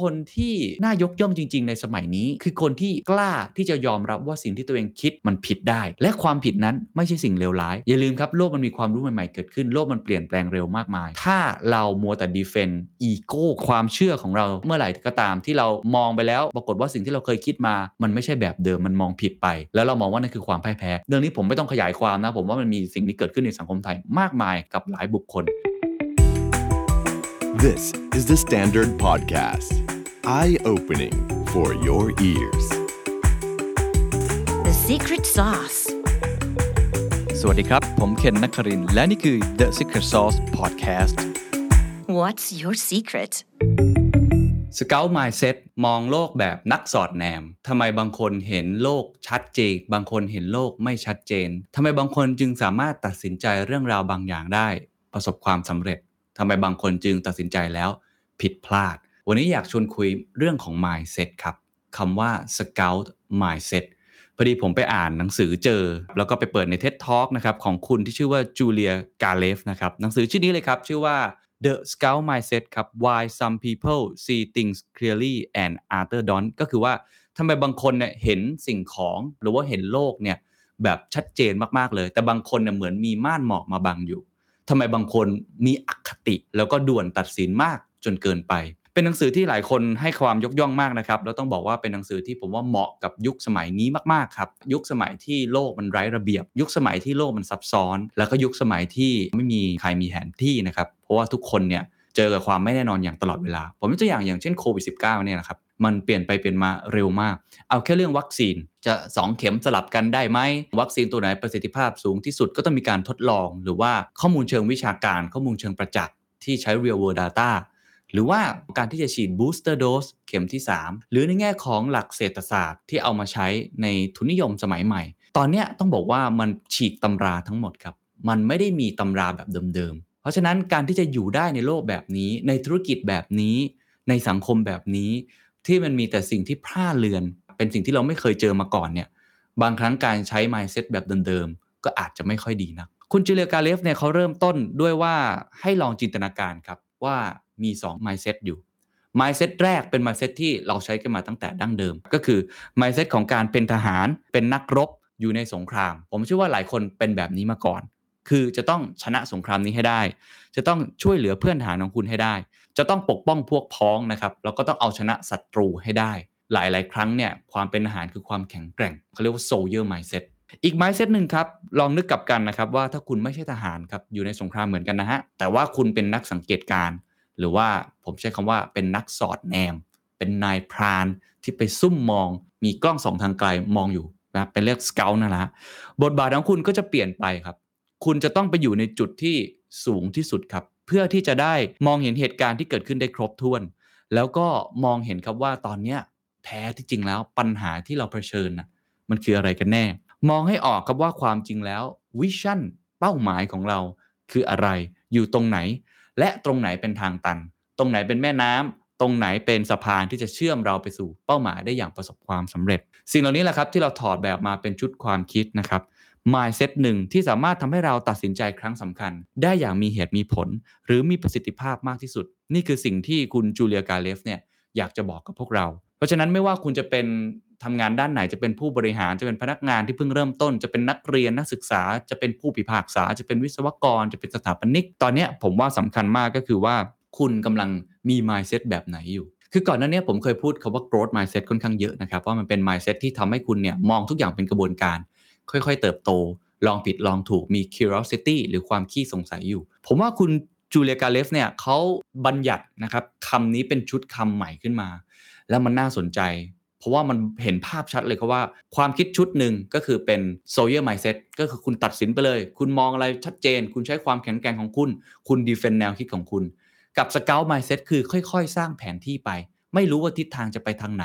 คนที่น่ายกย่องจริง ๆ ในสมัยนี้ คือคนที่กล้าที่จะยอมรับว่าสิ่งที่ตัวเองคิดมันผิดได้ และความผิดนั้นไม่ใช่สิ่งเลวร้าย อย่าลืมครับโลกมันมีความรู้ใหม่ๆเกิดขึ้นโลกมันเปลี่ยนแปลงเร็วมากมาย ถ้าเรามัวแต่ defend ego ความเชื่อของเราเมื่อไหร่ก็ตามที่เรามองไปแล้วปรากฏว่าสิ่งที่เราเคยคิดมา มันไม่ใช่แบบเดิมมันมองผิดไป แล้วเรามองว่านั่นคือความพ่ายแพ้ เรื่องนี้ผมไม่ต้องขยายความนะ ผมว่ามันมีสิ่งที่เกิดขึ้นในสังคมไทยมากมายกับหลายบุคคล This is the Standard Podcast. Eye-opening for your ears. The secret sauce. สวัสดีครับ ผมเคนนักครินทร์และนี่คือ The Secret Sauce Podcast What's your secret? Scout Mindset มองโลกแบบนักสอดแนม ทำไมบางคนเห็นโลกชัดเจน บางคนเห็นโลกไม่ชัดเจน ทำไมบางคนจึงสามารถตัดสินใจเรื่องราวบางอย่างได้ ประสบความสำเร็จ ทำไมบางคนจึงตัดสินใจแล้วผิดพลาด วันนี้อยากชวนคุยเรื่องของ mindset ครับคำว่า scout mindset พอดีผมไปอ่านหนังสือเจอ แล้วก็ไปเปิดใน TED Talk นะครับของคุณที่ชื่อว่าจูเลียกาเลฟนะครับหนังสือชื่อนี้เลยครับ ชื่อว่า The Scout Mindset ครับ Why Some People See Things Clearly and Others Don't ก็คือว่าทำไมบางคนเนี่ยเห็นสิ่งของหรือว่าเห็นโลกเนี่ยแบบชัดเจนมาก ๆ เลย แต่บางคนเนี่ยเหมือนมีม่านหมอกมาบังอยู่ ทำไมบางคนมีอคติ แล้วก็ด่วนตัดสินมากจนเกินไป เป็นหนังสือที่หลายคนให้ความยกย่องมากนะครับ แล้วต้องบอกว่าเป็นหนังสือที่ผมว่าเหมาะกับยุคสมัยนี้มากๆครับ ยุคสมัยที่โลกมันไร้ระเบียบ ยุคสมัยที่โลกมันซับซ้อน แล้วก็ยุคสมัยที่ไม่มีใครมีแผนที่นะครับ เพราะว่าทุกคนเนี่ยเจอกับความไม่แน่นอนอย่างตลอดเวลา ผมยกตัวอย่างอย่างเช่นโควิด -19 เนี่ยนะครับ มันเปลี่ยนไปเปลี่ยนมาเร็วมาก เอาแค่เรื่องวัคซีน จะ 2 เข็มสลับกันได้ไหมวัคซีนตัวไหนประสิทธิภาพสูงที่สุดก็ต้องมีการทดลอง หรือว่าข้อมูลเชิงวิชาการ ข้อมูลเชิงประจักษ์ที่ใช้ real world data หรือว่าการที่จะฉีด booster dose เข็มที่ 3 หรือในแง่ของหลักเศรษฐศาสตร์ที่เอามาใช้ในทุนนิยมสมัยใหม่ ตอนนี้ต้องบอกว่ามันฉีกตำราทั้งหมดครับ มันไม่ได้มีตำราแบบเดิมๆ เพราะฉะนั้นการที่จะอยู่ได้ในโลกแบบนี้ ในธุรกิจแบบนี้ ในสังคมแบบนี้ ที่มันมีแต่สิ่งที่พร่าเลือน เป็นสิ่งที่เราไม่เคยเจอมาก่อนเนี่ยบางครั้งการใช้ mindset แบบเดิมๆก็อาจจะไม่ค่อยดีนะคุณจิเลกาเลฟเนี่ยเขาเริ่มต้นด้วยว่าให้ลองจินตนาการครับว่ามี 2 mindset อยู่ mindset แรกเป็น mindset ที่เราใช้กันมาตั้งแต่ดั้งเดิม ก็คือ mindset ของการเป็นทหารเป็นนักรบอยู่ในสงคราม ผมเชื่อว่าหลายคนเป็นแบบนี้มาก่อน คือจะต้องชนะสงครามนี้ให้ได้ จะต้องช่วยเหลือเพื่อนทหารของคุณให้ได้ จะต้องปกป้องพวกพ้องนะครับแล้วก็ต้องเอาชนะศัตรูให้ได้ หลายๆ ครั้งเนี่ยความเป็นทหารคือความแข็งแกร่งเขาเรียกว่า soldier mindset อีก mindset หนึ่งครับ ลองนึกกลับกันนะครับ ว่าถ้าคุณไม่ใช่ทหารครับ อยู่ในสงครามเหมือนกันนะฮะ แต่ว่าคุณเป็นนักสังเกตการณ์หรือว่าผมใช้คำว่าเป็นนักสอดแนม เป็นนายพรานที่ไปซุ่มมอง มีกล้องสองทางไกลมองอยู่นะเป็นเรียกสเกลนะฮะบทบาทของคุณก็จะเปลี่ยนไปครับ คุณจะต้องไปอยู่ในจุดที่สูงที่สุดครับ เพื่อที่จะได้มองเห็นเหตุการณ์ที่เกิดขึ้นได้ครบถ้วน แล้วก็มองเห็นครับว่าตอนเนี้ย แท้ที่จริงแล้วปัญหาที่เราเผชิญนะมันคืออะไรกันแน่ มองให้ออกครับว่าความจริงแล้ววิชั่นเป้าหมายของเราคืออะไร อยู่ตรงไหน และตรงไหนเป็นทางตัน ตรงไหนเป็นแม่น้ำตรงไหนเป็นสะพานที่จะเชื่อมเราไปสู่เป้าหมายได้อย่างประสบความสำเร็จ สิ่งเหล่านี้แหละครับที่เราถอดแบบมาเป็นชุดความคิดนะครับ mindset หนึ่งที่สามารถทำให้เราตัดสินใจครั้งสำคัญ ได้อย่างมีเหตุมีผล หรือมีประสิทธิภาพมากที่สุด นี่คือสิ่งที่คุณจูเลียกาเลฟเนี่ยอยากจะบอกกับพวกเรา ราะฉะนั้นไม่ว่าคุณจะเป็นทำงานด้านไหนจะเป็นผู้บริหารจะเป็นพนักงานที่เพิ่งเริ่มต้น จะเป็นนักเรียนนักศึกษา จะเป็นผู้พิพากษา จะเป็นวิศวกร จะเป็นสถาปนิก ตอนนี้ผมว่าสำคัญมากก็คือว่าคุณกำลังมี mindset แบบไหนอยู่ คือก่อนหน้านี้ผมเคยพูดคาว่า growth mindset ค่อนข้างเยอะนะครับว่ามันเป็น mindset ที่ทำให้คุณเนี่ยมองทุกอย่างเป็นกระบวนการ ค่อยๆ เติบโต ลองผิดลองถูกมี curiosity หรือความขี้สงสัยอยู่ ผมว่าคุณจูเลียกาเลฟเนี่ยเขาบัญญัตินะครับคำนี้เป็นชุดคำใหม่ขึ้นมา แล้วมันน่าสนใจ เพราะว่ามันเห็นภาพชัดเลยครับว่า ความคิดชุดหนึ่งก็คือเป็น soldier mindset ก็คือคุณตัดสินไปเลย คุณมองอะไรชัดเจน คุณใช้ความแข็งแกร่งของคุณ คุณ defend แนวคิดของคุณ กับ scout mindset คือค่อยๆ สร้างแผนที่ไป ไม่รู้ว่าทิศทางจะไปทางไหน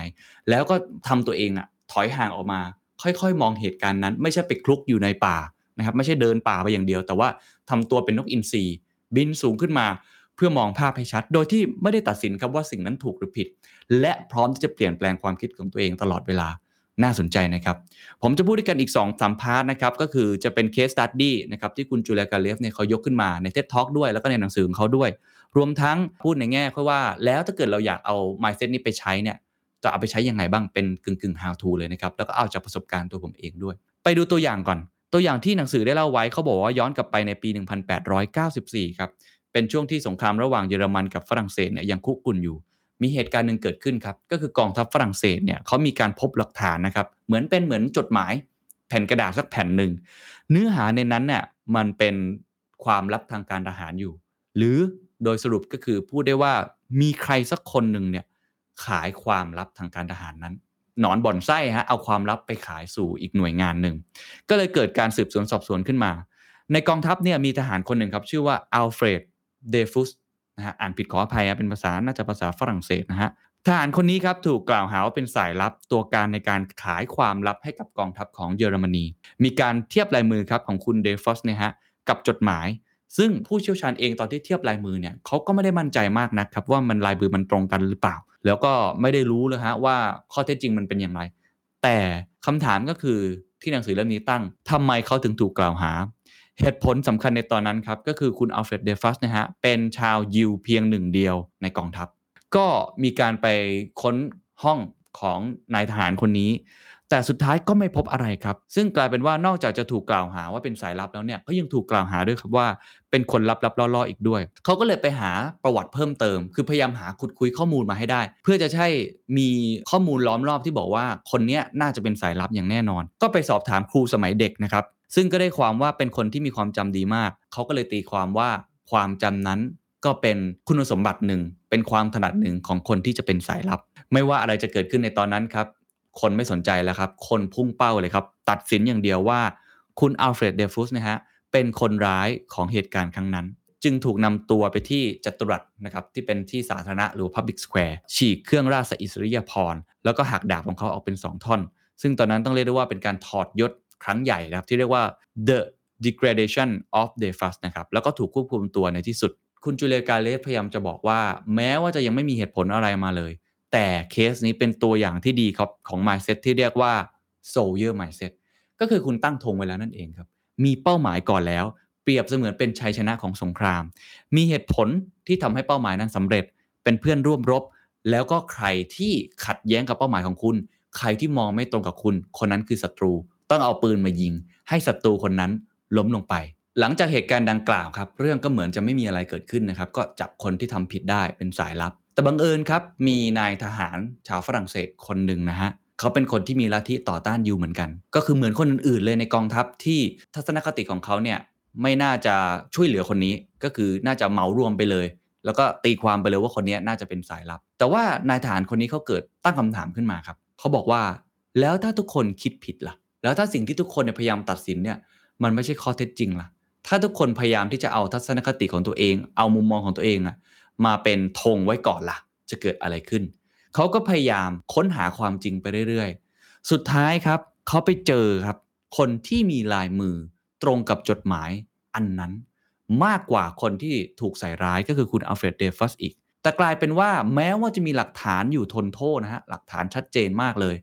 แล้วก็ทำตัวเองอะถอยห่างออกมา ค่อยๆ มองเหตุการณ์นั้น ไม่ใช่ไปคลุกอยู่ในป่านะครับไม่ใช่เดินป่าไปอย่างเดียว แต่ว่าทำตัวเป็นนกอินทรีบินสูงขึ้นมา เพื่อมองภาพให้ชัด โดยที่ไม่ได้ตัดสินครับว่าสิ่งนั้นถูกหรือผิด และพร้อมที่จะเปลี่ยนแปลงความคิดของตัวเองตลอดเวลาน่าสนใจนะครับ ผมจะพูดด้วยกันอีก2อสาม part นะครับ ก็คือจะเป็น case study นะครับที่คุณ Julia Galef เนี่ยเขายกขึ้นมาในเท็ d ท็อกด้วย แล้วก็ในหนังสือของเขาด้วย รวมทั้งพูดในแง่ค่อยว่าแล้วถ้าเกิดเราอยากเอา mindset นี้ไปใช้เนี่ยจะเอาไปใช้ยังไงบ้างเป็นกึ่งกึ่ง how to เลยนะครับ แล้วก็เอาจากประสบการณ์ตัวผมเองด้วย ไปดูตัวอย่างก่อน ตัวอย่างที่หนังสือได้เล่าไว้เขาบอกว่าย้อนกลับไปในปี 1894 ครับเป็นช่วงที่สงครามระหว่างเยอรมันกับฝรั่งเศสเนี่ยยังคุกรุ่นอยู่ มีเหตุการณ์หนึ่งเกิดขึ้นครับ ก็คือกองทัพฝรั่งเศสเนี่ยเขามีการพบหลักฐานนะครับ เหมือนเป็นเหมือนจดหมาย แผ่นกระดาษสักแผ่นหนึ่ง เนื้อหาในนั้นเนี่ยมันเป็นความลับทางการทหารอยู่ หรือโดยสรุปก็คือพูดได้ว่ามีใครสักคนหนึ่งเนี่ยขายความลับทางการทหารนั้น หนอนบ่อนไส้ฮะเอาความลับไปขายสู่อีกหน่วยงานหนึ่ง ก็เลยเกิดการสืบสวนสอบสวนขึ้นมา ในกองทัพเนี่ยมีทหารคนหนึ่งครับ ชื่อว่าอัลเฟรดเดฟุส นะฮะอ่านผิดขออภัยเป็นภาษาน่าจะภาษาฝรั่งเศสนะฮะทหารคนนี้ครับถูกกล่าวหาว่าเป็นสายลับตัวการในการขายความลับให้กับกองทัพของเยอรมนี มีการเทียบลายมือครับของคุณเดฟอสเนี่ยฮะกับจดหมาย ซึ่งผู้เชี่ยวชาญเองตอนที่เทียบลายมือเนี่ยเขาก็ไม่ได้มั่นใจมากนะครับว่ามันลายมือมันตรงกันหรือเปล่า แล้วก็ไม่ได้รู้เลยฮะว่าข้อเท็จจริงมันเป็นอย่างไร แต่คำถามก็คือที่หนังสือเล่มนี้ตั้งทำไมเขาถึงถูกกล่าวหา เหตุผลสำคัญในตอนนั้นครับ ก็คือคุณอัลเฟรดเดฟัสนะฮะเป็นชาวยิวเพียงหนึ่งเดียวในกองทัพ ก็มีการไปค้นห้องของนายทหารคนนี้ แต่สุดท้ายก็ไม่พบอะไรครับ ซึ่งกลายเป็นว่านอกจากจะถูกกล่าวหาว่าเป็นสายลับแล้วเนี่ยก็ยังถูกกล่าวหาด้วยครับว่าเป็นคนลับๆล่อๆอีกด้วย เขาก็เลยไปหาประวัติเพิ่มเติม คือพยายามหาขุดคุยข้อมูลมาให้ได้ เพื่อจะใช่มีข้อมูลล้อมรอบที่บอกว่าคนนี้น่าจะเป็นสายลับอย่างแน่นอน ก็ไปสอบถามครูสมัยเด็กนะครับ ซึ่งก็ได้ความว่าเป็นคนที่มีความจำดีมาก เขาก็เลยตีความว่าความจำนั้นก็เป็นคุณสมบัติหนึ่ง เป็นความถนัดหนึ่งของคนที่จะเป็นสายลับ ไม่ว่าอะไรจะเกิดขึ้นในตอนนั้นครับ คนไม่สนใจแล้วครับ คนพุ่งเป้าเลยครับ ตัดสินอย่างเดียวว่า คุณอัลเฟรดเดฟุสนะฮะ เป็นคนร้ายของเหตุการณ์ครั้งนั้น จึงถูกนำตัวไปที่จัตุรัสนะครับ ที่เป็นที่สาธารณะหรือ Public Square ฉีกเครื่องราชอิสริยาภรณ์แล้วก็หักดาบของเขาออกเป็น 2 ท่อน ซึ่งตอนนั้นต้องเรียกได้ว่าเป็นการถอดยศ ครั้งใหญ่นะครับที่เรียกว่า the degradation of the fast นะครับแล้วก็ถูกควบคุมตัวในที่สุด คุณจูเลียกาเลสพยายามจะบอกว่า แม้ว่าจะยังไม่มีเหตุผลอะไรมาเลย แต่เคสนี้เป็นตัวอย่างที่ดีครับของ mindset ที่เรียกว่า soldier mindset ก็คือคุณตั้งธงไว้แล้วนั่นเองครับมีเป้าหมายก่อนแล้ว เปรียบเสมือนเป็นชัยชนะของสงคราม มีเหตุผลที่ทำให้เป้าหมายนั้นสำเร็จ เป็นเพื่อนร่วมรบ แล้วก็ใครที่ขัดแย้งกับเป้าหมายของคุณ ใครที่มองไม่ตรงกับคุณ คนนั้นคือศัตรู ต้องเอาปืนมายิง ให้ศัตรูคนนั้นล้มลงไป หลังจากเหตุการณ์ดังกล่าวครับเรื่องก็เหมือนจะไม่มีอะไรเกิดขึ้นนะครับก็จับคนที่ทำผิดได้เป็นสายลับ แต่บังเอิญครับมีนายทหารชาวฝรั่งเศสคนหนึ่งนะฮะเขาเป็นคนที่มีลัทธิต่อต้านยูเหมือนกัน ก็คือเหมือนคนอื่นๆเลยในกองทัพที่ทัศนคติของเขาเนี่ยไม่น่าจะช่วยเหลือคนนี้ก็คือน่าจะเหมารวมไปเลย แล้วก็ตีความไปเลยว่าคนนี้น่าจะเป็นสายลับ แต่ว่านายทหารคนนี้เขาเกิดตั้งคำถามขึ้นมาครับเขาบอกว่าแล้วถ้าทุกคนคิดผิดล่ะ แล้วถ้าสิ่งที่ทุกคนเนี่ยพยายามตัดสินเนี่ยมันไม่ใช่ข้อเท็จจริงล่ะ ถ้าทุกคนพยายามที่จะเอาทัศนคติของตัวเอง เอามุมมองของตัวเองอะมาเป็นธงไว้ก่อนล่ะ จะเกิดอะไรขึ้น เขาก็พยายามค้นหาความจริงไปเรื่อยๆ สุดท้ายครับเขาไปเจอครับ คนที่มีลายมือตรงกับจดหมายอันนั้น มากกว่าคนที่ถูกใส่ร้ายก็คือคุณอัลเฟรดเดฟัสอีก แต่กลายเป็นว่าแม้ว่าจะมีหลักฐานอยู่ทนโทษนะฮะหลักฐานชัดเจนมากเลย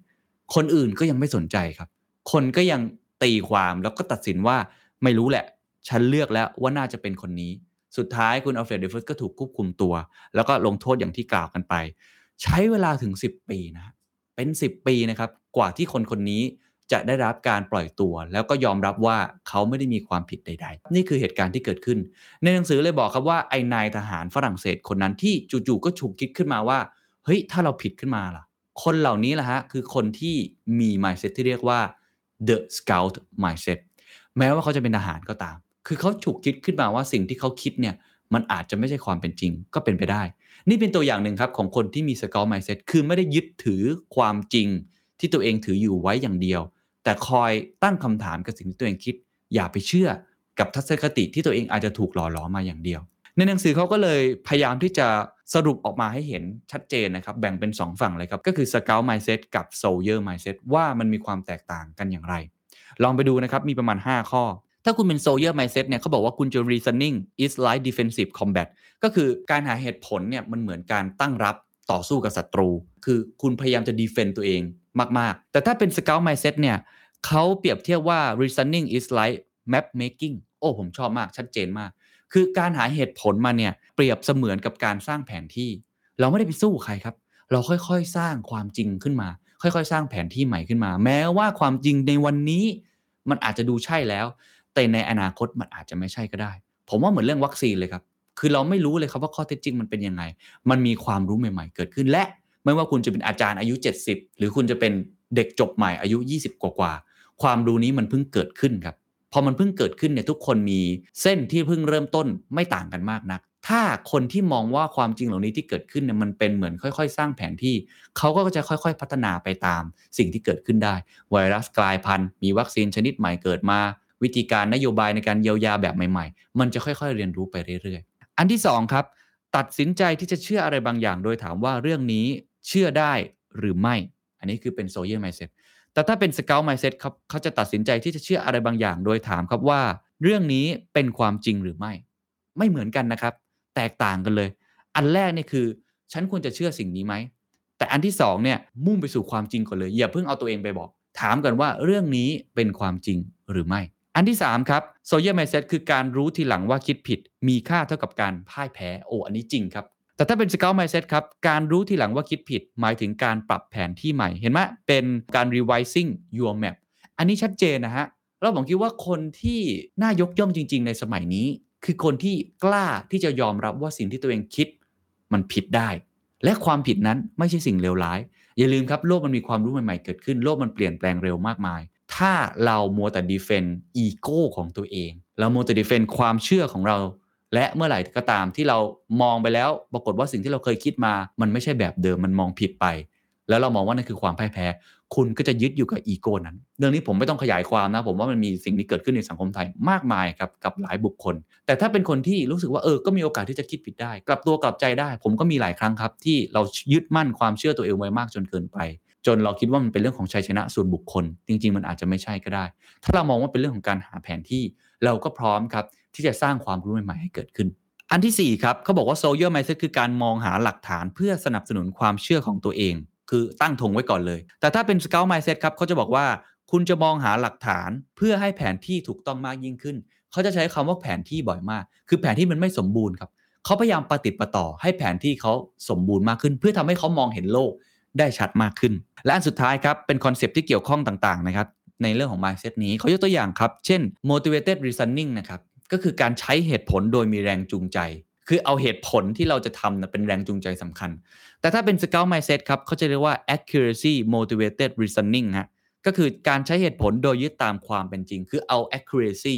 คนอื่นก็ยังไม่สนใจครับ คนก็ยังตีความแล้วก็ตัดสินว่าไม่รู้แหละ ฉันเลือกแล้วว่าน่าจะเป็นคนนี้ สุดท้ายคุณอัลเฟรดเดฟัสก็ถูกควบคุมตัว แล้วก็ลงโทษอย่างที่กล่าวกันไป ใช้เวลาถึง 10 ปีนะฮะเป็น 10 ปีนะครับ กว่าที่คนคนนี้จะได้รับการปล่อยตัว แล้วก็ยอมรับว่าเขาไม่ได้มีความผิดใด ๆ นี่คือเหตุการณ์ที่เกิดขึ้น ในหนังสือเลยบอกครับว่าไอ้นายทหารฝรั่งเศสคนนั้นที่จู่ๆก็ฉุกคิดขึ้นมาว่าเฮ้ยถ้าเราผิดขึ้นมาล่ะ คนเหล่านี้แหละฮะคือคนที่มี mindset ที่เรียกว่า the scout mindset แม้ว่าเขาจะเป็นทหารก็ตาม คือเขาฉุกคิดขึ้นมาว่าสิ่งที่เขาคิดเนี่ยมันอาจจะไม่ใช่ความเป็นจริงก็เป็นไปได้ นี่เป็นตัวอย่างหนึ่งครับของคนที่มี scout mindset คือไม่ได้ยึดถือความจริงที่ตัวเองถืออยู่ไว้อย่างเดียว แต่คอยตั้งคำถามกับสิ่งที่ตัวเองคิด อย่าไปเชื่อกับทัศนคติที่ตัวเองอาจจะถูกหล่อหลอมมาอย่างเดียว ในหนังสือเขาก็เลยพยายามที่จะสรุปออกมาให้เห็นชัดเจนนะครับ แบ่งเป็น 2 ฝั่งเลยครับ ก็คือ Scout Mindset กับ Soldier Mindset ว่ามันมีความแตกต่างกันอย่างไร ลองไปดูนะครับ มีประมาณ 5 ข้อ ถ้าคุณเป็น Soldier Mindset เนี่ยเขาบอกว่าคุณจะ reasoning is like defensive combat ก็คือการหาเหตุผลเนี่ยมันเหมือนการตั้งรับต่อสู้กับศัตรู คือคุณพยายามจะ defend ตัวเองมาก ๆ แต่ถ้าเป็น Scout Mindset เนี่ยเขาเปรียบเทียบว่า reasoning is like map making โอ้ผมชอบมากชัดเจนมาก คือการหาเหตุผลมาเนี่ยเปรียบเสมือนกับการสร้างแผนที่ เราไม่ได้ไปสู้ใครครับ เราค่อยๆสร้างความจริงขึ้นมา ค่อยๆ สร้างแผนที่ใหม่ขึ้นมา แม้ว่าความจริงในวันนี้มันอาจจะดูใช่แล้ว แต่ในอนาคตมันอาจจะไม่ใช่ก็ได้ ผมว่าเหมือนเรื่องวัคซีนเลยครับ คือเราไม่รู้เลยครับว่าข้อเท็จจริงมันเป็นยังไง มันมีความรู้ใหม่ๆ เกิดขึ้นและ ไม่ว่าคุณจะเป็นอาจารย์อายุ 70 หรือคุณจะเป็นเด็กจบใหม่อายุ 20 กว่าๆความรู้นี้มันเพิ่งเกิดขึ้นครับ พอมันเพิ่งเกิดขึ้นเนี่ยทุกคนมีเส้นที่เพิ่งเริ่มต้นไม่ต่างกันมากนัก ถ้าคนที่มองว่าความจริงเหล่านี้ที่เกิดขึ้นเนี่ยมันเป็นเหมือนค่อย ๆ สร้างแผนที่เขาก็จะค่อย ๆ พัฒนาไปตามสิ่งที่เกิดขึ้นได้ ไวรัสกลายพันธุ์มีวัคซีนชนิดใหม่เกิดมา วิธีการนโยบายในการเยียวยาแบบใหม่ ๆ มันจะค่อย ๆ เรียนรู้ไปเรื่อย ๆ อันที่สองครับตัดสินใจที่จะเชื่ออะไรบางอย่าง โดยถามว่าเรื่องนี้เชื่อได้หรือไม่ อันนี้คือเป็น soldier mindset แต่ถ้าเป็น scout mindset ครับเขาจะตัดสินใจที่จะเชื่ออะไรบางอย่าง โดยถามครับว่า เรื่องนี้เป็นความจริงหรือไม่ ไม่เหมือนกันนะครับ แตกต่างกันเลย อันแรกเนี่ยคือ ฉันควรจะเชื่อสิ่งนี้ไหม แต่อันที่สองเนี่ยมุ่งไปสู่ความจริงก่อนเลย อย่าเพิ่งเอาตัวเองไปบอก ถามกันว่าเรื่องนี้เป็นความจริงหรือไม่ อันที่3ครับโซเยอร์ไมเซ็ตคือการรู้ทีหลังว่าคิดผิด มีค่าเท่ากับการพ่ายแพ้โอ้อันนี้จริงครับ แต่ถ้าเป็นสเกลไมเซ็ตครับ การรู้ทีหลังว่าคิดผิด หมายถึงการปรับแผนที่ใหม่ เห็นไหมเป็นการ revising your map อันนี้ชัดเจนนะฮะเราผมคิดว่าคนที่น่ายกย่องจริง ๆ ในสมัยนี้ คือคนที่กล้าที่จะยอมรับว่าสิ่งที่ตัวเองคิด มันผิดได้ และความผิดนั้นไม่ใช่สิ่งเลวร้าย อย่าลืมครับโลกมันมีความรู้ใหม่ๆเกิดขึ้น โลกมันเปลี่ยนแปลงเร็วมากมาย ถ้าเรามัวแต่ defend อีโก้ของตัวเอง เรามัวแต่ defend ความเชื่อของเรา และเมื่อไหร่ก็ตามที่เรามองไปแล้ว ปรากฏว่าสิ่งที่เราเคยคิดมา มันไม่ใช่แบบเดิมมันมองผิดไป แล้วเรามองว่านั่นคือความพ่ายแพ้ คุณก็จะยึดอยู่กับอีโก้นั้น เรื่องนี้ผมไม่ต้องขยายความนะ ผมว่ามันมีสิ่งที่เกิดขึ้นในสังคมไทยมากมายครับกับหลายบุคคล แต่ถ้าเป็นคนที่รู้สึกว่าเออก็มีโอกาสที่จะคิดผิดได้ กลับตัวกลับใจได้ ผมก็มีหลายครั้งครับ ที่เรายึดมั่นความเชื่อตัวเองไว้มากจนเกินไปจนเราคิดว่ามันเป็นเรื่องของชัยชนะส่วนบุคคล จริง ๆ มันอาจจะไม่ใช่ก็ได้ ถ้าเรามองว่าเป็นเรื่องของการหาแผนที่ เราก็พร้อมครับ ที่จะสร้างความรู้ใหม่ๆให้เกิดขึ้น อันที่ 4 ครับเขาบอกว่า soldier mindset คือการมองหาหลักฐานเพื่อสนับสนุนความเชื่อของตัวเอง คือตั้งธงไว้ก่อนเลย แต่ถ้าเป็น scout mindset ครับเขาจะบอกว่าคุณจะมองหาหลักฐานเพื่อให้แผนที่ถูกต้องมากยิ่งขึ้น เขาจะใช้คำว่าแผนที่บ่อยมาก คือแผนที่มันไม่สมบูรณ์ครับเขาพยายามปฏิดประต่อให้แผนที่เขาสมบูรณ์มากขึ้น เพื่อทำให้เขามองเห็นโลกได้ชัดมากขึ้น และอันสุดท้ายครับเป็นคอนเซปต์ที่เกี่ยวข้องต่างๆนะครับในเรื่องของ mindset นี้เขายกตัวอย่างครับ เช่น motivated reasoning นะครับ ก็คือการใช้เหตุผลโดยมีแรงจูงใจ คือเอาเหตุผลที่เราจะทำนะเป็นแรงจูงใจสำคัญ แต่ถ้าเป็น scout mindset ครับเขาจะเรียกว่า accuracy motivated reasoning ฮะก็คือการใช้เหตุผลโดยยึดตามความเป็นจริง คือเอา accuracy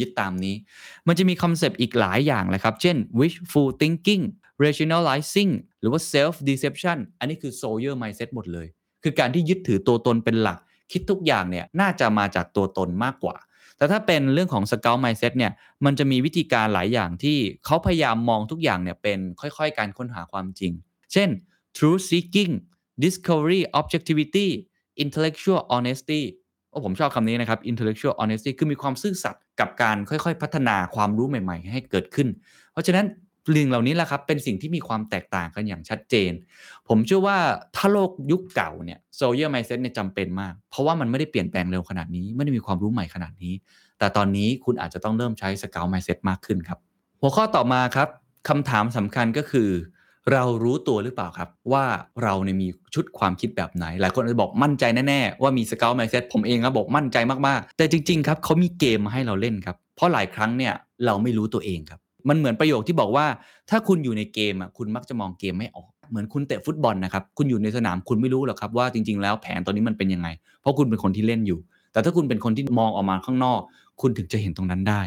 ยึดตามนี้ มันจะมีคอนเซปต์อีกหลายอย่างเลยครับ เช่น wishful thinking rationalizing หรือว่า self deception อันนี้คือ soldier mindset หมดเลย คือการที่ยึดถือตัวตนเป็นหลัก คิดทุกอย่างเนี่ยน่าจะมาจากตัวตนมากกว่า แต่ถ้าเป็นเรื่องของ scout mindset เนี่ยมันจะมีวิธีการหลายอย่างที่เขาพยายามมองทุกอย่างเนี่ยเป็นค่อยๆ การค้นหาความจริง เช่น truth seeking discovery objectivity intellectual honesty โอ้ผมชอบคำนี้นะครับ intellectual honesty คือมีความซื่อสัตย์กับการค่อยๆ พัฒนาความรู้ใหม่ ๆ ให้เกิดขึ้น เพราะฉะนั้น สิ่งเหล่านี้แหละครับเป็นสิ่งที่มีความแตกต่างกันอย่างชัดเจน ผมเชื่อว่าถ้าโลกยุคเก่าเนี่ย soldier mindset เนี่ยจำเป็นมาก เพราะว่ามันไม่ได้เปลี่ยนแปลงเร็วขนาดนี้ ไม่ได้มีความรู้ใหม่ขนาดนี้ แต่ตอนนี้คุณอาจจะต้องเริ่มใช้ scout mindset มากขึ้นครับ หัวข้อต่อมาครับคำถามสำคัญก็คือ เรารู้ตัวหรือเปล่าครับ ว่าเราเนี่ยมีชุดความคิดแบบไหน หลายคนจะบอกมั่นใจแน่ๆว่ามีสเกลไมเซ็ตผมเองครับบอกมั่นใจมากๆ แต่จริง ๆ ครับเขามีเกมมาให้เราเล่นครับเพราะหลายครั้งเนี่ยเราไม่รู้ตัวเองครับ มันเหมือนประโยคที่บอกว่า ถ้าคุณอยู่ในเกมอะคุณมักจะมองเกมไม่ออก เหมือนคุณเตะฟุตบอลนะครับ คุณอยู่ในสนามคุณไม่รู้หรอกครับว่าจริง ๆ แล้วแผนตอนนี้มันเป็นยังไง เพราะคุณเป็นคนที่เล่นอยู่ แต่ถ้าคุณเป็นคนที่มองออกมาข้างนอก คุณถึงจะเห็นตรงนั้นได้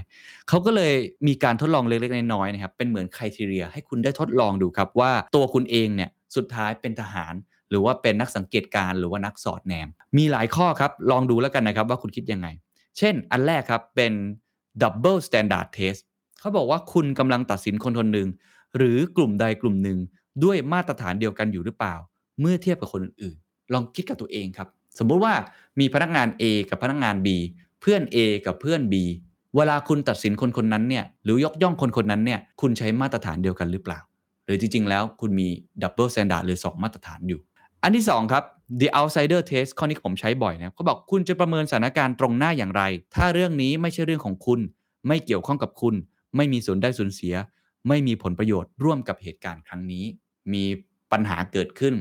เขาก็เลยมีการทดลองเล็กๆน้อยๆนะครับ เป็นเหมือนคุณทีเรียให้คุณได้ทดลองดูครับว่าตัวคุณเองเนี่ยสุดท้ายเป็นทหารหรือว่าเป็นนักสังเกตการณ์หรือว่านักสอดแนม มีหลายข้อครับลองดูแล้วกันนะครับว่าคุณคิดยังไง เช่น อันแรกครับเป็น double standard test เขาบอกว่าคุณกำลังตัดสินคนคนหนึ่งหรือกลุ่มใดกลุ่มหนึ่งด้วยมาตรฐานเดียวกันอยู่หรือเปล่า เมื่อเทียบกับคนอื่นๆ ลองคิดกับตัวเองครับ สมมุติว่ามีพนักงาน A กับพนักงาน B เพื่อน A กับเพื่อน B เวลาคุณตัดสินคนคนนั้นเนี่ยหรือยกย่องคนคนนั้นเนี่ยคุณใช้มาตรฐานเดียวกันหรือเปล่า หรือจริง ๆ แล้วคุณมี double standard หรือ 2 มาตรฐานอยู่ อันที่ 2 ครับ the outsider test ข้อนี้ผมใช้บ่อยนะเขาบอกคุณจะประเมินสถานการณ์ตรงหน้าอย่างไร ถ้าเรื่องนี้ไม่ใช่เรื่องของคุณ ไม่เกี่ยวข้องกับคุณ ไม่มีส่วนได้ส่วนเสีย ไม่มีผลประโยชน์ร่วมกับเหตุการณ์ครั้งนี้ มีปัญหาเกิดขึ้น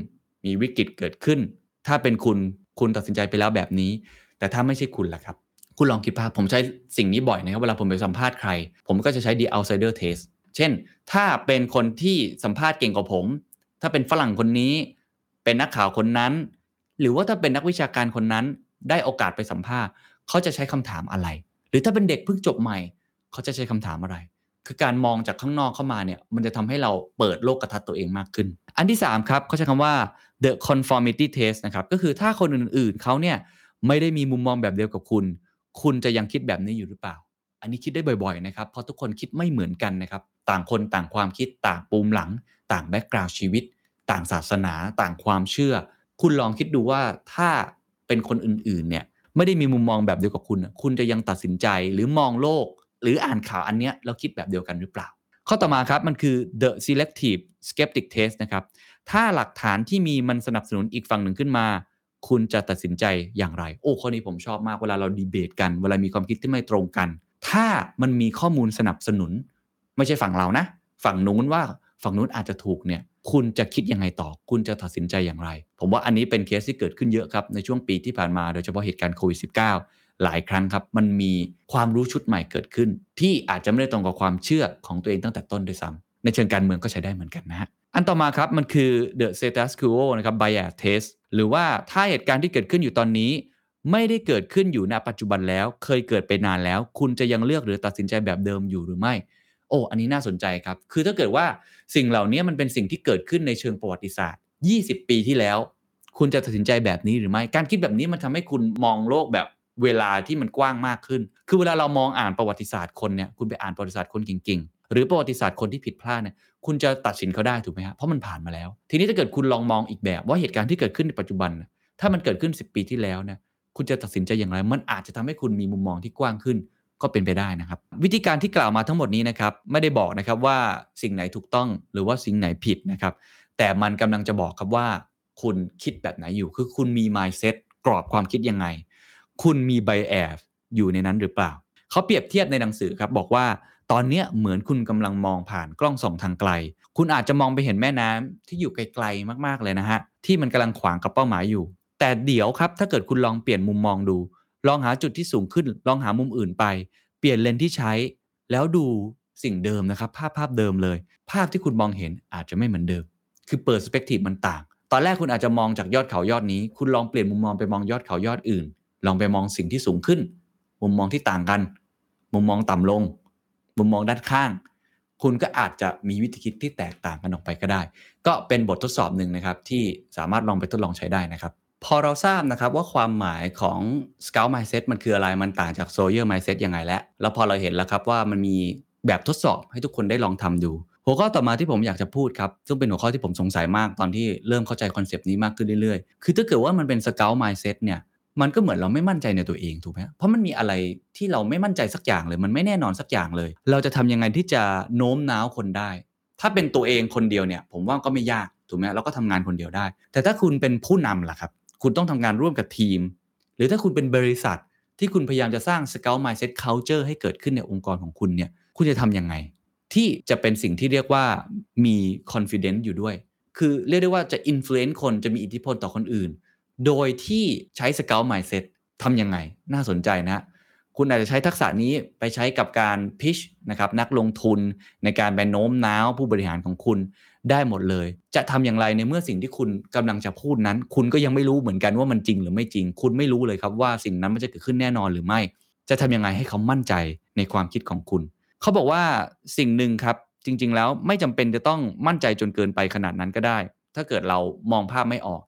มีวิกฤตเกิดขึ้น ถ้าเป็นคุณคุณตัดสินใจไปแล้วแบบนี้ แต่ถ้าไม่ใช่คุณล่ะครับ คุณลองคิดภาพผมใช้สิ่งนี้บ่อยนะครับเวลาผมไปสัมภาษณ์ใคร ผมก็จะใช้ the outsider test เช่น ถ้าเป็นคนที่สัมภาษณ์เก่งกว่าผม ถ้าเป็นฝรั่งคนนี้ เป็นนักข่าวคนนั้น หรือว่าถ้าเป็นนักวิชาการคนนั้น ได้โอกาสไปสัมภาษณ์ เขาจะใช้คำถามอะไร หรือถ้าเป็นเด็กเพิ่งจบใหม่ เขาจะใช้คำถามอะไร คือการมองจากข้างนอกเข้ามาเนี่ย มันจะทำให้เราเปิดโลกกระทัดตัวเองมากขึ้น อันที่3ครับเขาใช้คำว่า the conformity test นะครับ ก็คือถ้าคนอื่นๆเขาเนี่ยไม่ได้มีมุมมองแบบเดียวกับคุณ คุณจะยังคิดแบบนี้อยู่หรือเปล่า อันนี้คิดได้บ่อยๆนะครับ เพราะทุกคนคิดไม่เหมือนกันนะครับ ต่างคนต่างความคิด ต่างปูมหลัง ต่างแบ็กกราวด์ชีวิต ต่างศาสนา ต่างความเชื่อ คุณลองคิดดูว่าถ้าเป็นคนอื่นๆเนี่ยไม่ได้มีมุมมองแบบเดียวกับคุณ คุณจะยังตัดสินใจหรือมองโลก หรืออ่านข่าวอันเนี้ยแล้วคิดแบบเดียวกันหรือเปล่า ข้อต่อมาครับมันคือ the selective skeptic test นะครับถ้าหลักฐานที่มีมันสนับสนุนอีกฝั่งหนึ่งขึ้นมา คุณจะตัดสินใจอย่างไร โอ้ข้อนี้ผมชอบมากเวลาเราดีเบตกัน เวลามีความคิดที่ไม่ตรงกัน ถ้ามันมีข้อมูลสนับสนุน ไม่ใช่ฝั่งเรานะ ฝั่งนู้นว่าฝั่งนู้นอาจจะถูกเนี่ยคุณจะคิดยังไงต่อ คุณจะตัดสินใจอย่างไร ผมว่าอันนี้เป็นเคสที่เกิดขึ้นเยอะครับ ในช่วงปีที่ผ่านมา โดยเฉพาะเหตุการณ์โควิด -19 หลายครั้งครับ มันมีความรู้ชุดใหม่เกิดขึ้น ที่อาจจะไม่ได้ตรงกับความเชื่อของตัวเองตั้งแต่ต้นด้วยซ้ำในเชิงการเมืองก็ใช้ได้เหมือนกันนะฮะอันต่อมาครับมันคือ the status quo นะครับ bias test หรือว่าถ้าเหตุการณ์ที่เกิดขึ้นอยู่ตอนนี้ ไม่ได้เกิดขึ้นอยู่ณปัจจุบันแล้ว เคยเกิดไปนานแล้ว คุณจะยังเลือกหรือตัดสินใจแบบเดิมอยู่หรือไม่โอ้ อันนี้น่าสนใจครับ คือถ้าเกิดว่าสิ่งเหล่านี้มันเป็นสิ่งที่เกิดขึ้นในเชิงประวัติศาสตร์ 20 ปีที่แล้ว คุณจะตัดสินใจแบบนี้หรือไม่ การคิดแบบนี้มันทำให้คุณมองโลกแบบ เวลาที่มันกว้างมากขึ้น คือเวลาเรามองอ่านประวัติศาสตร์คนเนี่ย คุณไปอ่านประวัติศาสตร์คนเก่งๆ หรือประวัติศาสตร์คนที่ผิดพลาดเนี่ย คุณจะตัดสินเขาได้ถูกไหมฮะ เพราะมันผ่านมาแล้ว ทีนี้ถ้าเกิดคุณลองมองอีกแบบว่าเหตุการณ์ที่เกิดขึ้นในปัจจุบัน ถ้ามันเกิดขึ้น 10 ปีที่แล้วเนี่ย คุณจะตัดสินใจอย่างไร มันอาจจะทำให้คุณมีมุมมองที่กว้างขึ้น ก็เป็นไปได้นะครับ วิธีการที่กล่าวมาทั้งหมดนี้นะครับ ไม่ได้บอกนะครับว่าสิ่งไหนถูกต้องหรือว่าสิ่งไหนผิดนะครับ แต่มันกำลังจะบอกครับว่า คุณคิดแบบไหนอยู่ คือคุณมี mindset กรอบความคิดยังไง คุณมี bias อยู่ในนั้นหรือเปล่า เขาเปรียบเทียบในหนังสือครับบอกว่าตอนเนี้ยเหมือนคุณกำลังมองผ่านกล้องส่องทางไกล คุณอาจจะมองไปเห็นแม่น้ำที่อยู่ไกลๆมากๆเลยนะฮะที่มันกำลังขวางกับเป้าหมายอยู่ แต่เดี๋ยวครับถ้าเกิดคุณลองเปลี่ยนมุมมองดู ลองหาจุดที่สูงขึ้น ลองหามุมอื่นไป เปลี่ยนเลนที่ใช้ แล้วดูสิ่งเดิมนะครับ ภาพภาพเดิมเลย ภาพที่คุณมองเห็นอาจจะไม่เหมือนเดิม คือเปิดสเปกทีฟมันต่าง ตอนแรกคุณอาจจะมองจากยอดเขายอดนี้ คุณลองเปลี่ยนมุมมองไปมองยอดเขายอดอื่น ลองไปมองสิ่งที่สูงขึ้น มุมมองที่ต่างกัน มุมมองต่ำลง มุมมองด้านข้าง คุณก็อาจจะมีวิธีคิดที่แตกต่างกันออกไปก็ได้ ก็เป็นบททดสอบหนึ่งนะครับ ที่สามารถลองไปทดลองใช้ได้นะครับ พอเราทราบนะครับว่าความหมายของ Scout Mindset มันคืออะไรมันต่างจาก Sawyer Mindset ยังไงแล้วแล้วพอเราเห็นแล้วครับว่ามันมีแบบทดสอบให้ทุกคนได้ลองทำดูหัวข้อต่อมาที่ผมอยากจะพูดครับ ซึ่งเป็นหัวข้อที่ผมสงสัยมากตอนที่เริ่มเข้าใจคอนเซปต์นี้มากขึ้นเรื่อยๆ คือถ้าเกิดว่ามันเป็น Scout Mindset เนี่ย มันก็เหมือนเราไม่มั่นใจในตัวเองถูกไหมเพราะมันมีอะไรที่เราไม่มั่นใจสักอย่างเลย มันไม่แน่นอนสักอย่างเลย เราจะทำยังไงที่จะโน้มน้าวคนได้ ถ้าเป็นตัวเองคนเดียวเนี่ย ผมว่าก็ไม่ยากถูกไหมเราก็ทำงานคนเดียวได้ แต่ถ้าคุณเป็นผู้นำล่ะครับ คุณต้องทำงานร่วมกับทีม หรือถ้าคุณเป็นบริษัทที่คุณพยายามจะสร้าง Scout Mindset Culture ให้เกิดขึ้นในองค์กรของคุณเนี่ย คุณจะทำยังไง ที่จะเป็นสิ่งที่เรียกว่ามี confidence อยู่ด้วย คือเรียกได้ว่าจะ influence คนจะมีอิทธิพลต่อคนอื่น โดยที่ใช้ Scout Mindset ทำยังไง น่าสนใจนะ คุณอาจจะใช้ทักษะนี้ไปใช้กับการพิชนะครับนักลงทุนในการไปโน้มน้าวผู้บริหารของคุณได้หมดเลย จะทำอย่างไรในเมื่อสิ่งที่คุณกำลังจะพูดนั้น คุณก็ยังไม่รู้เหมือนกันว่ามันจริงหรือไม่จริง คุณไม่รู้เลยครับว่าสิ่งนั้นมันจะเกิดขึ้นแน่นอนหรือไม่ จะทำยังไงให้เขามั่นใจในความคิดของคุณ เขาบอกว่าสิ่งหนึ่งครับจริง ๆ แล้วไม่จำเป็นจะต้องมั่นใจจนเกินไปขนาดนั้นก็ได้ ถ้าเกิดเรามองภาพไม่ออก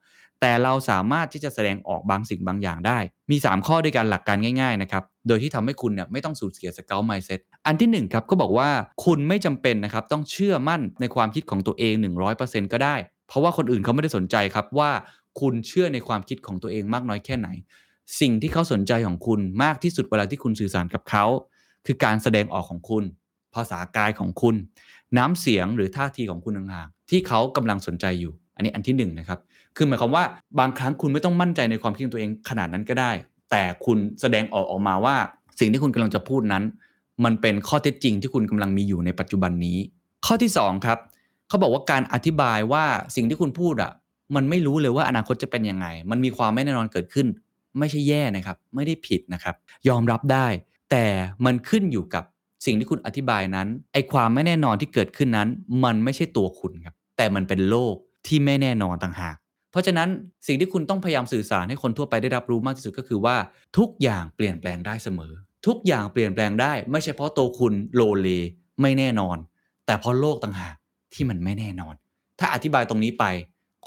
แต่เราสามารถที่จะแสดงออกบางสิ่งบางอย่างได้ มี 3 ข้อด้วยกันหลักการง่ายๆนะครับ โดยที่ทำให้คุณเนี่ยไม่ต้องสูญเสียสเกลไมเซ็ตอันที่1ครับก็บอกว่าคุณไม่จำเป็นนะครับต้องเชื่อมั่นในความคิดของตัวเอง 100%ก็ได้ เพราะว่าคนอื่นเขาไม่ได้สนใจครับว่าคุณเชื่อในความคิดของตัวเองมากน้อยแค่ไหน สิ่งที่เขาสนใจของคุณมากที่สุดเวลาที่คุณสื่อสารกับเขา คือการแสดงออกของคุณ ภาษากายของคุณ น้ำเสียงหรือท่าทีของคุณต่างๆที่เขากำลังสนใจอยู่ อันนี้อันที่1นนะครับ คือหมายความว่าบางครั้งคุณไม่ต้องมั่นใจในความคิดของตัวเองขนาดนั้นก็ได้ แต่คุณแสดงออกออกมาว่า สิ่งที่คุณกำลังจะพูดนั้น มันเป็นข้อเท็จจริงที่คุณกำลังมีอยู่ในปัจจุบันนี้ ข้อที่สองครับเขาบอกว่าการอธิบายว่าสิ่งที่คุณพูดอะ มันไม่รู้เลยว่าอนาคตจะเป็นยังไง มันมีความไม่แน่นอนเกิดขึ้น ไม่ใช่แย่นะครับ ไม่ได้ผิดนะครับ ยอมรับได้ แต่มันขึ้นอยู่กับสิ่งที่คุณอธิบายนั้นไอความไม่แน่นอนที่เกิดขึ้นนั้น มันไม่ใช่ตัวคุณครับแต่มันเป็นโลกที่ไม่แน่นอนต่างหาก เพราะฉะนั้นสิ่งที่คุณต้องพยายามสื่อสารให้คนทั่วไปได้รับรู้มากที่สุดก็คือว่า ทุกอย่างเปลี่ยนแปลงได้เสมอ ทุกอย่างเปลี่ยนแปลงได้ ไม่ใช่เพราะตัวคุณโลเลไม่แน่นอน แต่เพราะโลกต่างหากที่มันไม่แน่นอน ถ้าอธิบายตรงนี้ไป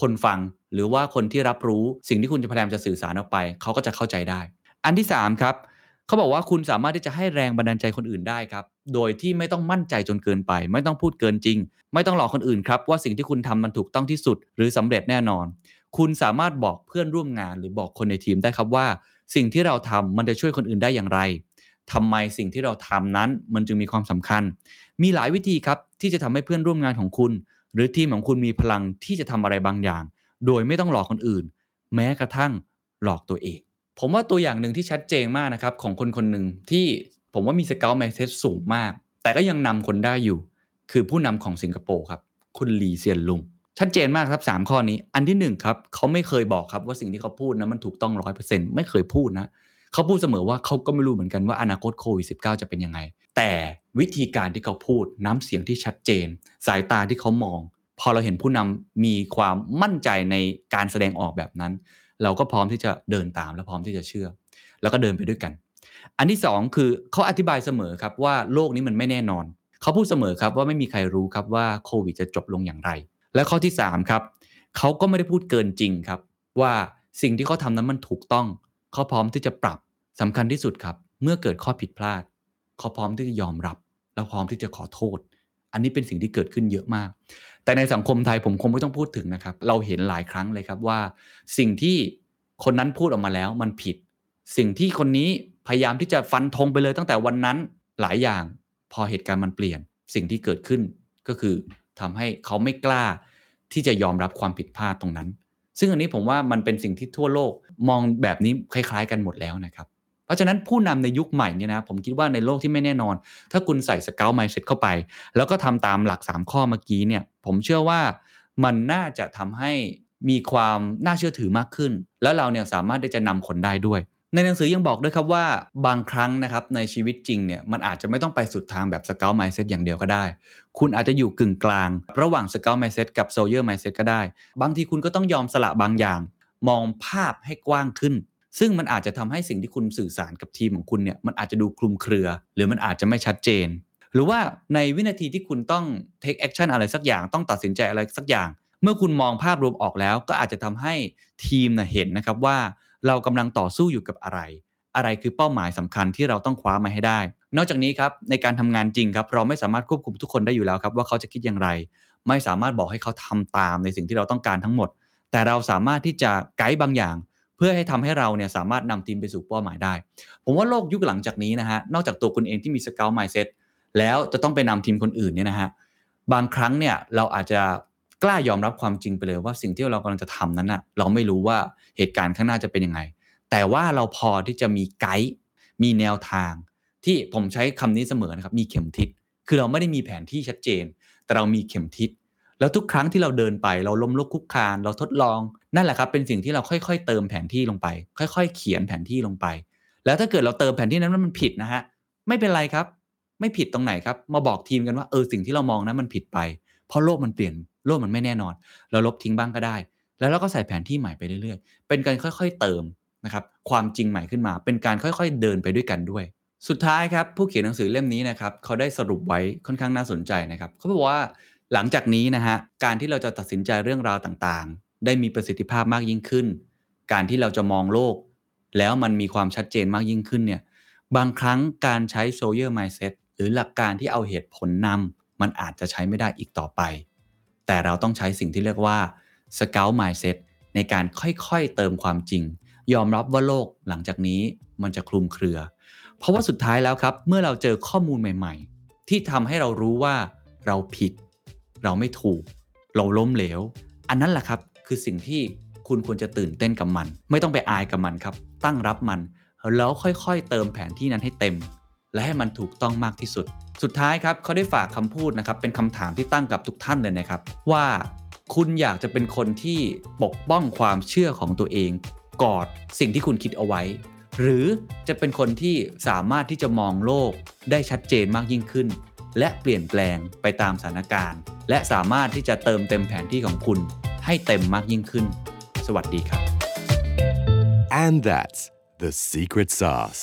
คนฟังหรือว่าคนที่รับรู้สิ่งที่คุณจะพยายามจะสื่อสารออกไป เขาก็จะเข้าใจได้ อันที่3ครับเขาบอกว่าคุณสามารถที่จะให้แรงบันดาลใจคนอื่นได้ครับ โดยที่ไม่ต้องมั่นใจจนเกินไป ไม่ต้องพูดเกินจริง ไม่ต้องหลอกคนอื่นครับว่าสิ่งที่คุณทำมันถูกต้องที่สุด หรือสำเร็จแน่นอน คุณสามารถบอกเพื่อนร่วมงานหรือบอกคนในทีมได้ครับว่า สิ่งที่เราทำมันจะช่วยคนอื่นได้อย่างไรทำไมสิ่งที่เราทำนั้นมันจึงมีความสำคัญ มีหลายวิธีครับที่จะทำให้เพื่อนร่วมงานของคุณ หรือทีมของคุณมีพลังที่จะทำอะไรบางอย่าง โดยไม่ต้องหลอกคนอื่น แม้กระทั่งหลอกตัวเอง ผมว่าตัวอย่างหนึ่งที่ชัดเจนมากนะครับของคนคนหนึ่งที่ผมว่ามีสเกลแมนเซสสูงมาก แต่ก็ยังนำคนได้อยู่ คือผู้นำของสิงคโปร์ครับ คุณหลีเซียนลุง ชัดเจนมากครับ 3 ข้อนี้ อันที่1ครับเขาไม่เคยบอกครับว่าสิ่งที่เขาพูดนะมันถูกต้องร้อยเปอร์เซ็นต์ไม่เคยพูดนะเขาพูดเสมอว่าเขาก็ไม่รู้เหมือนกันว่าอนาคตโควิด -19 จะเป็นยังไง แต่วิธีการที่เขาพูดน้ำเสียงที่ชัดเจน สายตาที่เขามอง พอเราเห็นผู้นำมีความมั่นใจในการแสดงออกแบบนั้น เราก็พร้อมที่จะเดินตามและพร้อมที่จะเชื่อ แล้วก็เดินไปด้วยกัน อันที่สองคือเขาอธิบายเสมอครับว่าโลกนี้มันไม่แน่นอน เขาพูดเสมอครับว่าไม่มีใครรู้ครับว่าโควิดจะจบลงอย่างไร และข้อที่3ครับเขาก็ไม่ได้พูดเกินจริงครับ ว่าสิ่งที่เขาทำนั้นมันถูกต้องเขาพร้อมที่จะปรับสำคัญที่สุดครับ เมื่อเกิดข้อผิดพลาดเขาพร้อมที่จะยอมรับ แล้วพร้อมที่จะขอโทษ อันนี้เป็นสิ่งที่เกิดขึ้นเยอะมาก แต่ในสังคมไทยผมคงไม่ต้องพูดถึงนะครับ เราเห็นหลายครั้งเลยครับว่า สิ่งที่คนนั้นพูดออกมาแล้วมันผิด สิ่งที่คนนี้พยายามที่จะฟันธงไปเลยตั้งแต่วันนั้นหลายอย่าง พอเหตุการณ์มันเปลี่ยน สิ่งที่เกิดขึ้นก็คือ ทำให้เขาไม่กล้าที่จะยอมรับความผิดพลาดตรงนั้น ซึ่งอันนี้ผมว่ามันเป็นสิ่งที่ทั่วโลกมองแบบนี้คล้าย ๆ กันหมดแล้วนะครับเพราะฉะนั้นผู้นำในยุคใหม่เนี่ยนะผมคิดว่าในโลกที่ไม่แน่นอน ถ้าคุณใส่สเกลไมเซ็ตเข้าไป แล้วก็ทำตามหลัก 3 ข้อเมื่อกี้เนี่ย ผมเชื่อว่ามันน่าจะทำให้มีความน่าเชื่อถือมากขึ้น แล้วเราเนี่ยสามารถที่จะนำคนได้ด้วย ในหนังสือยังบอกด้วยครับว่าบางครั้งนะครับในชีวิตจริงเนี่ยมันอาจจะไม่ต้องไปสุดทางแบบสเกลไมซ์เซ็ตอย่างเดียวก็ได้ คุณอาจจะอยู่กึ่งกลาง ระหว่าง scout mindset กับ soldier mindset ก็ได้ บางทีคุณก็ต้องยอมสละบางอย่าง มองภาพให้กว้างขึ้น ซึ่งมันอาจจะทำให้สิ่งที่คุณสื่อสารกับทีมของคุณเนี่ยมันอาจจะดูคลุมเครือ หรือมันอาจจะไม่ชัดเจน หรือว่าในวินาทีที่คุณต้อง take action อะไรสักอย่างต้องตัดสินใจอะไรสักอย่าง เมื่อคุณมองภาพรวมออกแล้ว ก็อาจจะทำให้ทีมเห็นนะครับว่า เรากำลังต่อสู้อยู่กับอะไร อะไรคือเป้าหมายสำคัญที่เราต้องคว้ามาให้ได้ นอกจากนี้ครับในการทำงานจริงครับเราไม่สามารถควบคุมทุกคนได้อยู่แล้วครับว่าเขาจะคิดอย่างไร ไม่สามารถบอกให้เขาทำตามในสิ่งที่เราต้องการทั้งหมด แต่เราสามารถที่จะไกด์บางอย่าง เพื่อให้ทำให้เราเนี่ยสามารถนำทีมไปสู่เป้าหมายได้ ผมว่าโลกยุคหลังจากนี้นะฮะนอกจากตัวคุณเองที่มีสเกลไมเซ็ตแล้วจะต้องไปนำทีมคนอื่นเนี่ยนะฮะบางครั้งเนี่ยเราอาจจะ กล้ายอมรับความจริงไปเลยว่าสิ่งที่เรากำลังจะทำนั้นนะเราไม่รู้ว่าเหตุการณ์ข้างหน้าจะเป็นยังไง แต่ว่าเราพอที่จะมีไกด์มีแนวทาง ที่ผมใช้คำนี้เสมอนะครับมีเข็มทิศคือเราไม่ได้มีแผนที่ชัดเจน แต่เรามีเข็มทิศแล้วทุกครั้งที่เราเดินไป เราล้มลุกคลุกคลาน เราทดลองนั่นแหละครับเป็นสิ่งที่เราค่อย ๆ เติมแผนที่ลงไป ค่อย ๆ เขียนแผนที่ลงไป แล้วถ้าเกิดเราเติมแผนที่นั้นมันผิดนะฮะไม่เป็นไรครับ ไม่ผิดตรงไหนครับ มาบอกทีมกันว่าเออสิ่งที่เรามองนั้นมันผิดไป เพราะโลกมันเปลี่ยน โลกมันไม่แน่นอน เราลบทิ้งบ้างก็ได้ แล้วเราก็ใส่แผนที่ใหม่ไปเรื่อยๆ เป็นการค่อยๆเติมนะครับความจริงใหม่ขึ้นมา เป็นการค่อยๆเดินไปด้วยกันด้วย สุดท้ายครับผู้เขียนหนังสือเล่มนี้นะครับเขาได้สรุปไว้ค่อนข้างน่าสนใจนะครับเขาบอกว่าหลังจากนี้นะฮะการที่เราจะตัดสินใจเรื่องราวต่างๆ ได้มีประสิทธิภาพมากยิ่งขึ้น การที่เราจะมองโลก แล้วมันมีความชัดเจนมากยิ่งขึ้นเนี่ยบางครั้งการใช้ soldier mindset หรือหลักการที่เอาเหตุผลนำมันอาจจะใช้ไม่ได้อีกต่อไป แต่เราต้องใช้สิ่งที่เรียกว่า Scout Mindset ในการค่อยๆเติมความจริง ยอมรับว่าโลกหลังจากนี้มันจะคลุมเครือ เพราะว่าสุดท้ายแล้วครับ เมื่อเราเจอข้อมูลใหม่ ๆ ที่ทำให้เรารู้ว่าเราผิด เราไม่ถูก เราล้มเหลว อันนั้นแหละครับคือสิ่งที่คุณควรจะตื่นเต้นกับมัน ไม่ต้องไปอายกับมันครับ ตั้งรับมัน แล้วค่อยๆ เติมแผนที่นั้นให้เต็ม และให้มันถูกต้องมากที่สุด สุดท้ายครับเขาได้ฝากคำพูดนะครับเป็นคำถามที่ตั้งกับทุกท่านเลยนะครับ ว่าคุณอยากจะเป็นคนที่ปกป้องความเชื่อของตัวเอง กอดสิ่งที่คุณคิดเอาไว้ หรือจะเป็นคนที่สามารถที่จะมองโลกได้ชัดเจนมากยิ่งขึ้น และเปลี่ยนแปลงไปตามสถานการณ์ และสามารถที่จะเติมเต็มแผนที่ของคุณ ให้เต็มมากยิ่งขึ้น สวัสดีครับ And that's the secret sauce.